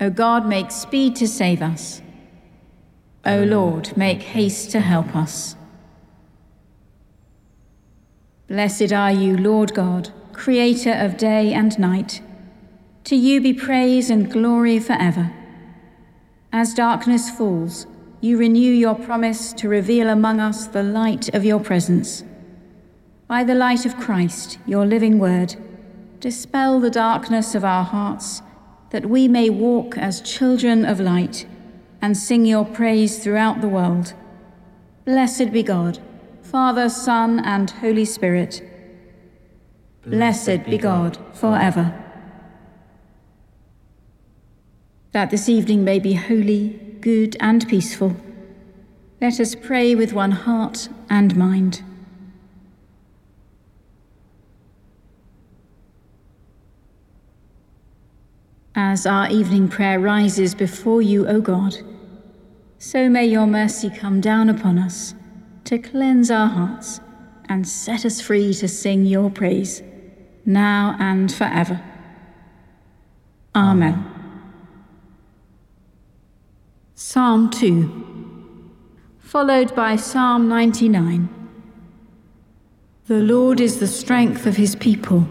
O God, make speed to save us. O Lord, make haste to help us. Blessed are you, Lord God, creator of day and night. To you be praise and glory forever. As darkness falls, you renew your promise to reveal among us the light of your presence. By the light of Christ, your living word, dispel the darkness of our hearts, that we may walk as children of light and sing your praise throughout the world. Blessed be God Father, Son, and Holy Spirit. Blessed be God forever. That this evening may be holy, good, and peaceful, let us pray with one heart and mind. As our evening prayer rises before you, O God, so may your mercy come down upon us to cleanse our hearts and set us free to sing your praise, now and forever. Amen. Psalm 2, followed by Psalm 99. The Lord is the strength of his people,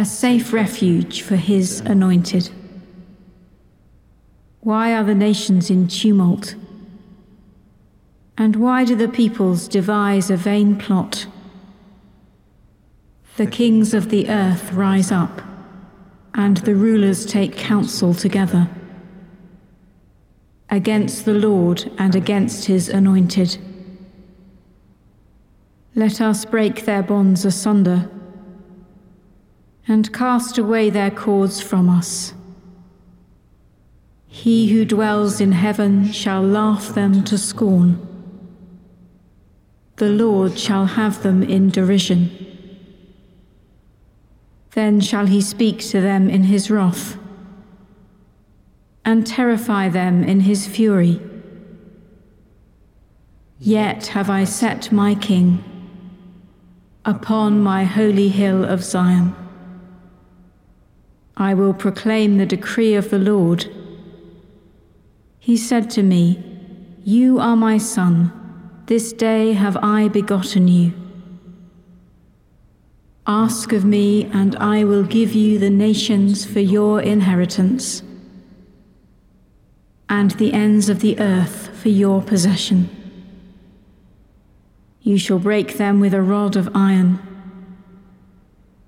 a safe refuge for his anointed. Why are the nations in tumult? And why do the peoples devise a vain plot? The kings of the earth rise up, and the rulers take counsel together against the Lord and against his anointed. Let us break their bonds asunder and cast away their cords from us. He who dwells in heaven shall laugh them to scorn the Lord shall have them in derision. Then shall he speak to them in his wrath and terrify them in his fury. Yet have I set my King upon my holy hill of Zion. I will proclaim the decree of the Lord. He said to me, You are my son. This day have I begotten you. Ask of me, and I will give you the nations for your inheritance, and the ends of the earth for your possession. You shall break them with a rod of iron,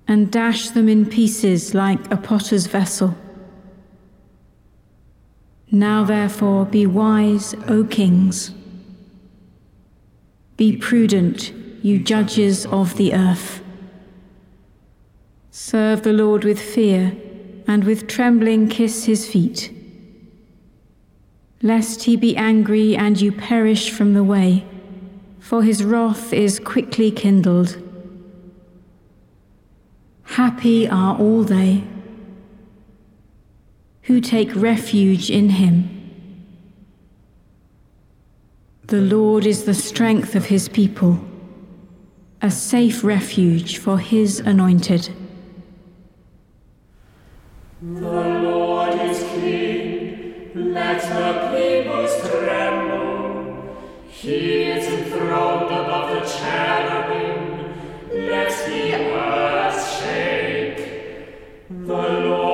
and dash them in pieces like a potter's vessel. Now, therefore, be wise, O kings. Be prudent, you judges of the earth. Serve the Lord with fear, and with trembling kiss his feet. Lest he be angry and you perish from the way, for his wrath is quickly kindled. Happy are all they who take refuge in him. The Lord is the strength of his people, a safe refuge for his anointed. The Lord is king, let the peoples tremble. He is enthroned above the cherubim, let the earth. The Lord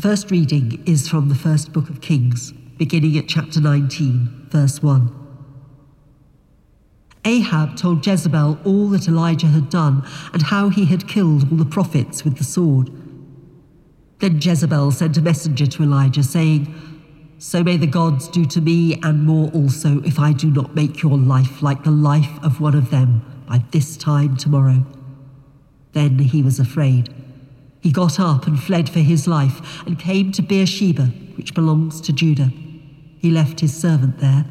first reading is from the first book of Kings, beginning at chapter 19, verse 1. Ahab told Jezebel all that Elijah had done and how he had killed all the prophets with the sword. Then Jezebel sent a messenger to Elijah, saying, So may the gods do to me and more also if I do not make your life like the life of one of them by this time tomorrow. Then he was afraid. He got up and fled for his life and came to Beersheba, which belongs to Judah. He left his servant there,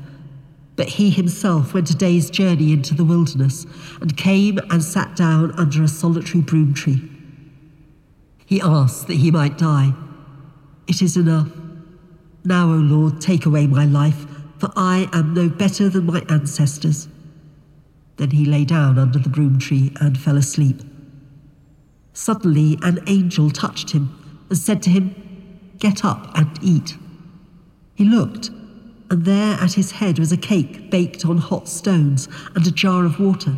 but he himself went a day's journey into the wilderness and came and sat down under a solitary broom tree. He asked that he might die. It is enough. Now, O Lord, take away my life, for I am no better than my ancestors. Then he lay down under the broom tree and fell asleep. Suddenly, an angel touched him and said to him, Get up and eat. He looked, and there at his head was a cake baked on hot stones and a jar of water.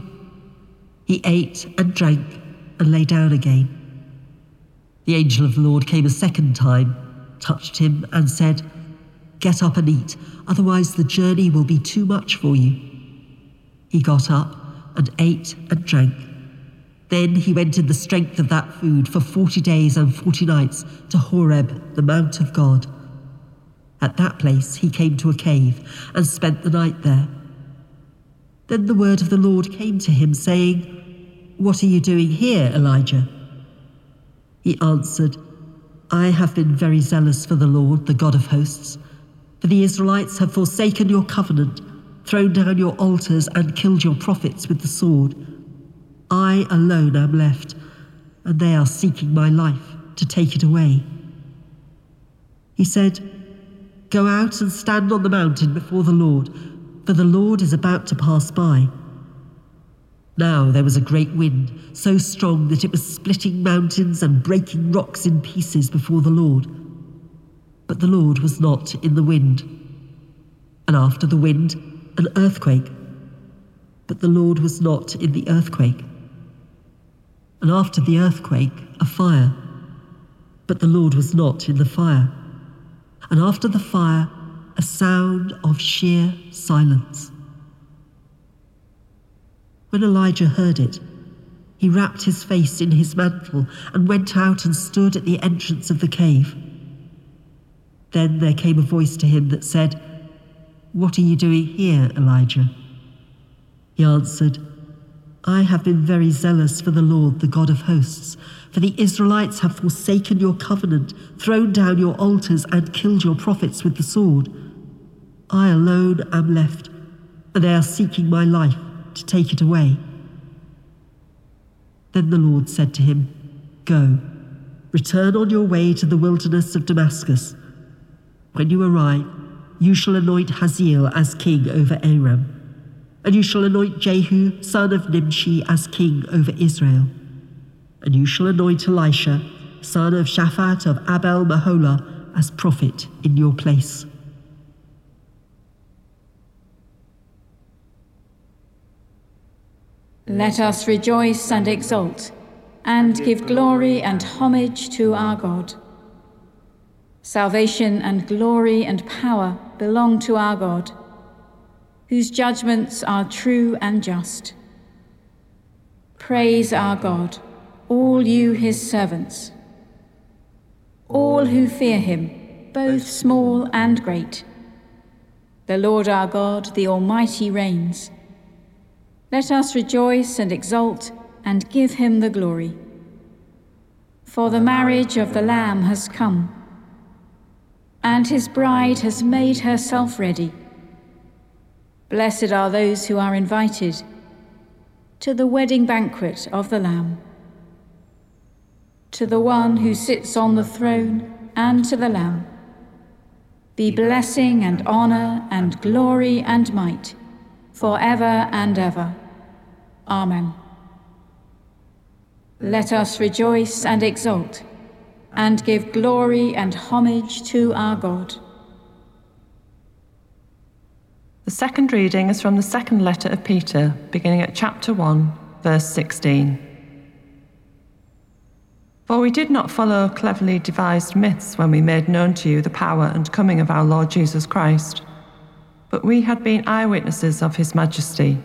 He ate and drank and lay down again. The angel of the Lord came a second time, touched him, and said, Get up and eat, otherwise the journey will be too much for you. He got up and ate and drank. Then he went in the strength of that food for forty days and forty nights to Horeb, the mount of God. At that place he came to a cave and spent the night there. Then the word of the Lord came to him, saying, What are you doing here, Elijah? He answered, I have been very zealous for the Lord, the God of hosts. For the Israelites have forsaken your covenant, thrown down your altars, and killed your prophets with the sword. I alone am left, and they are seeking my life to take it away. He said, Go out and stand on the mountain before the Lord, for the Lord is about to pass by. Now there was a great wind, so strong that it was splitting mountains and breaking rocks in pieces before the Lord. But the Lord was not in the wind. And after the wind, an earthquake. But the Lord was not in the earthquake. And after the earthquake, a fire. But the Lord was not in the fire. And after the fire, a sound of sheer silence. When Elijah heard it, he wrapped his face in his mantle and went out and stood at the entrance of the cave. Then there came a voice to him that said, What are you doing here, Elijah? He answered, I have been very zealous for the Lord, the God of hosts, for the Israelites have forsaken your covenant, thrown down your altars, and killed your prophets with the sword. I alone am left, and they are seeking my life to take it away. Then the Lord said to him, Go, return on your way to the wilderness of Damascus. When you arrive, you shall anoint Hazael as king over Aram, and you shall anoint Jehu, son of Nimshi, as king over Israel. And you shall anoint Elisha, son of Shaphat of Abel Meholah, as prophet in your place. Let us rejoice and exult, and give glory and homage to our God. Salvation and glory and power belong to our God, whose judgments are true and just. Praise our God, all you his servants, all who fear him, both small and great. The Lord our God, the Almighty, reigns. Let us rejoice and exult and give him the glory. For the marriage of the Lamb has come and his bride has made herself ready. Blessed are those who are invited to the wedding banquet of the Lamb. To the one who sits on the throne and to the Lamb be blessing and honour and glory and might for ever and ever. Amen. Let us rejoice and exult and give glory and homage to our God. The second reading is from the second letter of Peter, beginning at chapter 1, verse 16. For we did not follow cleverly devised myths when we made known to you the power and coming of our Lord Jesus Christ, but we had been eyewitnesses of his majesty.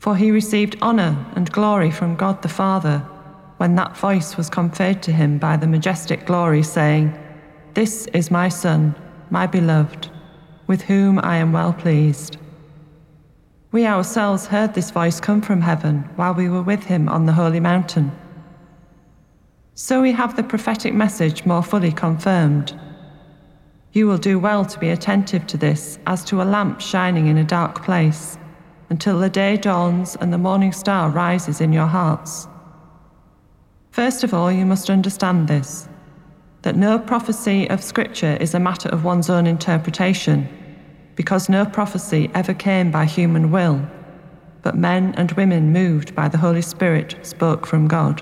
For he received honour and glory from God the Father when that voice was conferred to him by the majestic glory, saying, This is my Son, my beloved, with whom I am well pleased. We ourselves heard this voice come from heaven while we were with him on the holy mountain. So we have the prophetic message more fully confirmed. You will do well to be attentive to this as to a lamp shining in a dark place, until the day dawns and the morning star rises in your hearts. First of all, you must understand this that no prophecy of Scripture is a matter of one's own interpretation, because no prophecy ever came by human will, but men and women moved by the Holy Spirit spoke from God.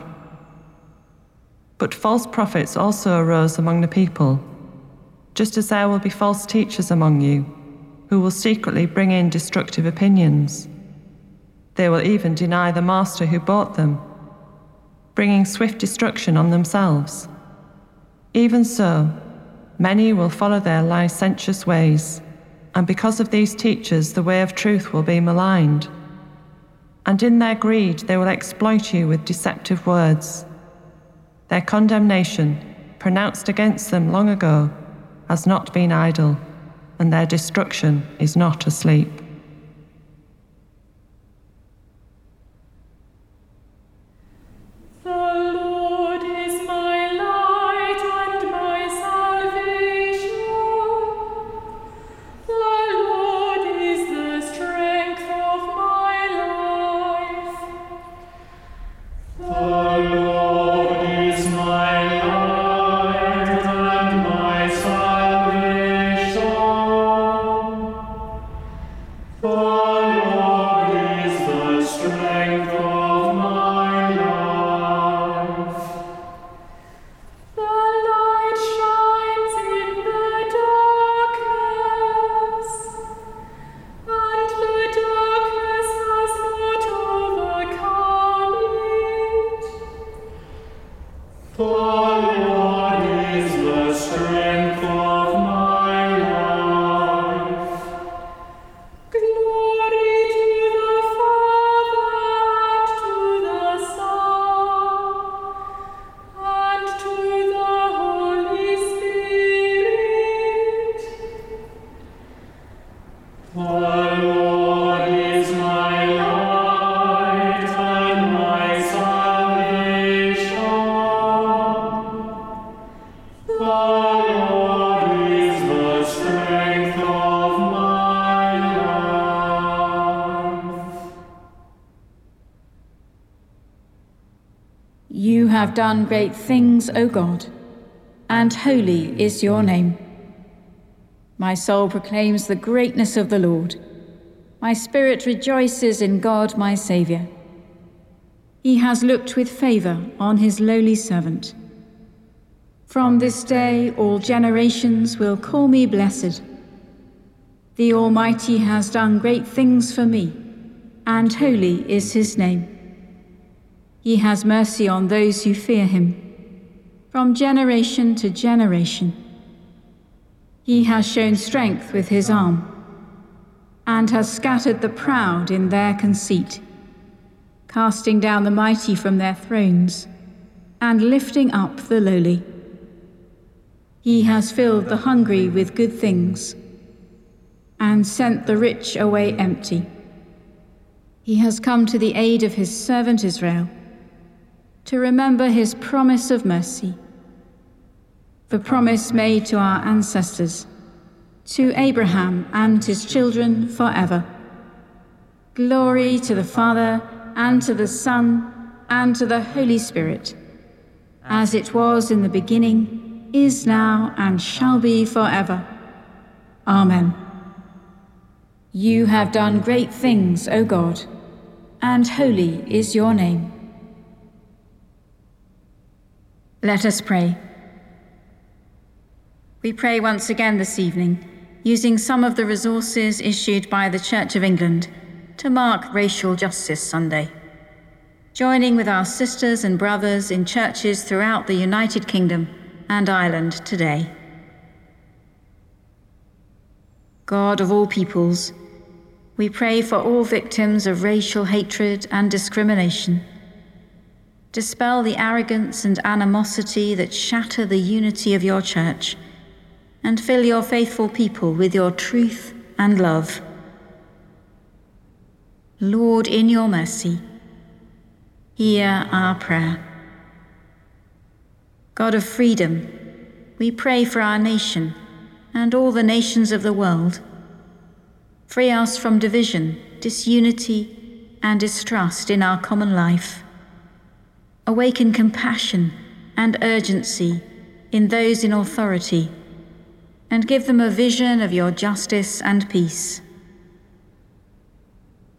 But false prophets also arose among the people, just as there will be false teachers among you, who will secretly bring in destructive opinions. They will even deny the master who bought them bringing swift destruction on themselves. Even so, many will follow their licentious ways, and because of these teachers, the way of truth will be maligned. And in their greed, they will exploit you with deceptive words. Their condemnation, pronounced against them long ago, has not been idle, and their destruction is not asleep. Done great things, O God, and holy is your name. My soul proclaims the greatness of the Lord. My spirit rejoices in God, my Saviour. He has looked with favour on his lowly servant. From this day, all generations will call me blessed. The Almighty has done great things for me, and holy is his name. He has mercy on those who fear him, from generation to generation. He has shown strength with his arm, and has scattered the proud in their conceit, casting down the mighty from their thrones, and lifting up the lowly. He has filled the hungry with good things, and sent the rich away empty. He has come to the aid of his servant Israel, to remember his promise of mercy the promise made to our ancestors, to Abraham and his children forever. Glory to the Father, and to the Son, and to the Holy Spirit, as it was in the beginning, is now, and shall be forever. Amen. You have done great things, O God, and holy is your name. Let us pray. We pray once again this evening, using some of the resources issued by the Church of England to mark Racial Justice Sunday. Joining with our sisters and brothers in churches throughout the United Kingdom and Ireland today. God of all peoples, we pray for all victims of racial hatred and discrimination. Dispel the arrogance and animosity that shatter the unity of your church and fill your faithful people with your truth and love. Lord, in your mercy, hear our prayer. God of freedom, we pray for our nation and all the nations of the world. Free us from division, disunity, and distrust in our common life. Awaken compassion and urgency in those in authority and give them a vision of your justice and peace.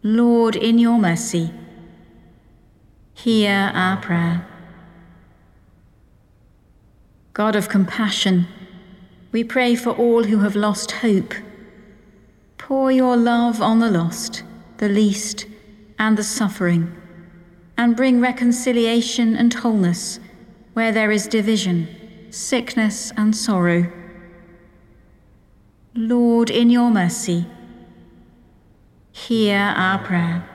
Lord, in your mercy, hear our prayer. God of compassion, we pray for all who have lost hope. Pour your love on the lost, the least, and the suffering, and bring reconciliation and wholeness where there is division, sickness, and sorrow. Lord, in your mercy, hear our prayer.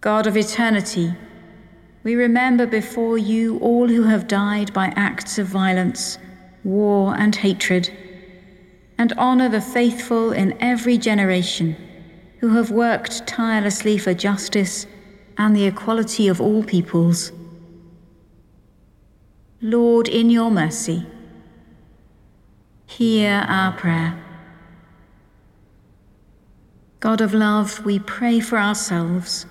God of eternity, we remember before you all who have died by acts of violence, war, and hatred, and honour the faithful in every generation who have worked tirelessly for justice and the equality of all peoples. Lord, in your mercy, Hear our prayer. God of love, we pray for ourselves.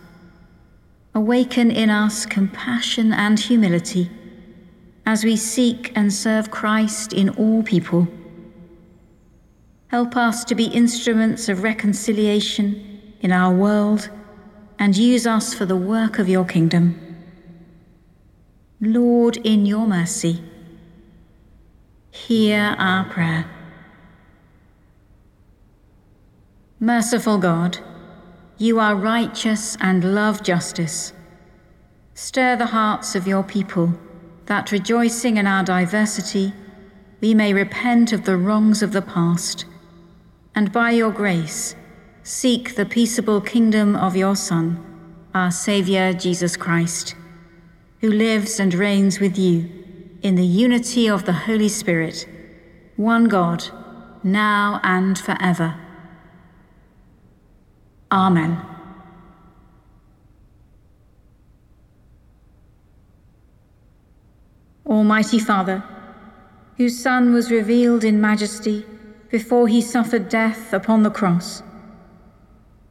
Awaken in us compassion and humility as we seek and serve Christ in all people. Help us to be instruments of reconciliation in our world and use us for the work of your kingdom. Lord, in your mercy, Hear our prayer. Merciful God, you are righteous and love justice. Stir the hearts of your people that, rejoicing in our diversity, we may repent of the wrongs of the past, and by your grace seek the peaceable kingdom of your Son, our Saviour Jesus Christ, who lives and reigns with you in the unity of the Holy Spirit, one God, now and forever. Amen. Almighty Father, whose Son was revealed in majesty before he suffered death upon the cross,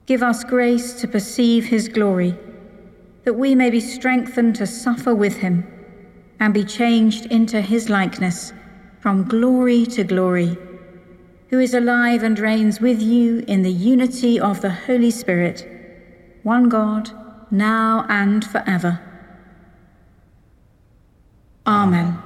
give us grace to perceive his glory, that we may be strengthened to suffer with him and be changed into his likeness from glory to glory, who is alive and reigns with you in the unity of the Holy Spirit, one God, now and forever. Amen.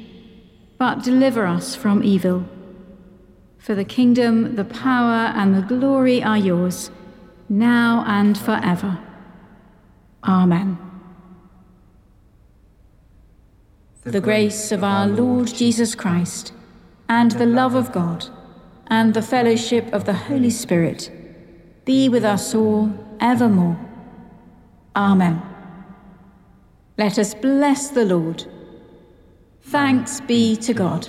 but deliver us from evil. For the kingdom, the power, and the glory are yours, now and forever. Amen. The grace of our Lord Jesus Christ, and the love of God, and the fellowship of the Holy Spirit be with us all evermore. Amen. Let us bless the Lord. Thanks be to God.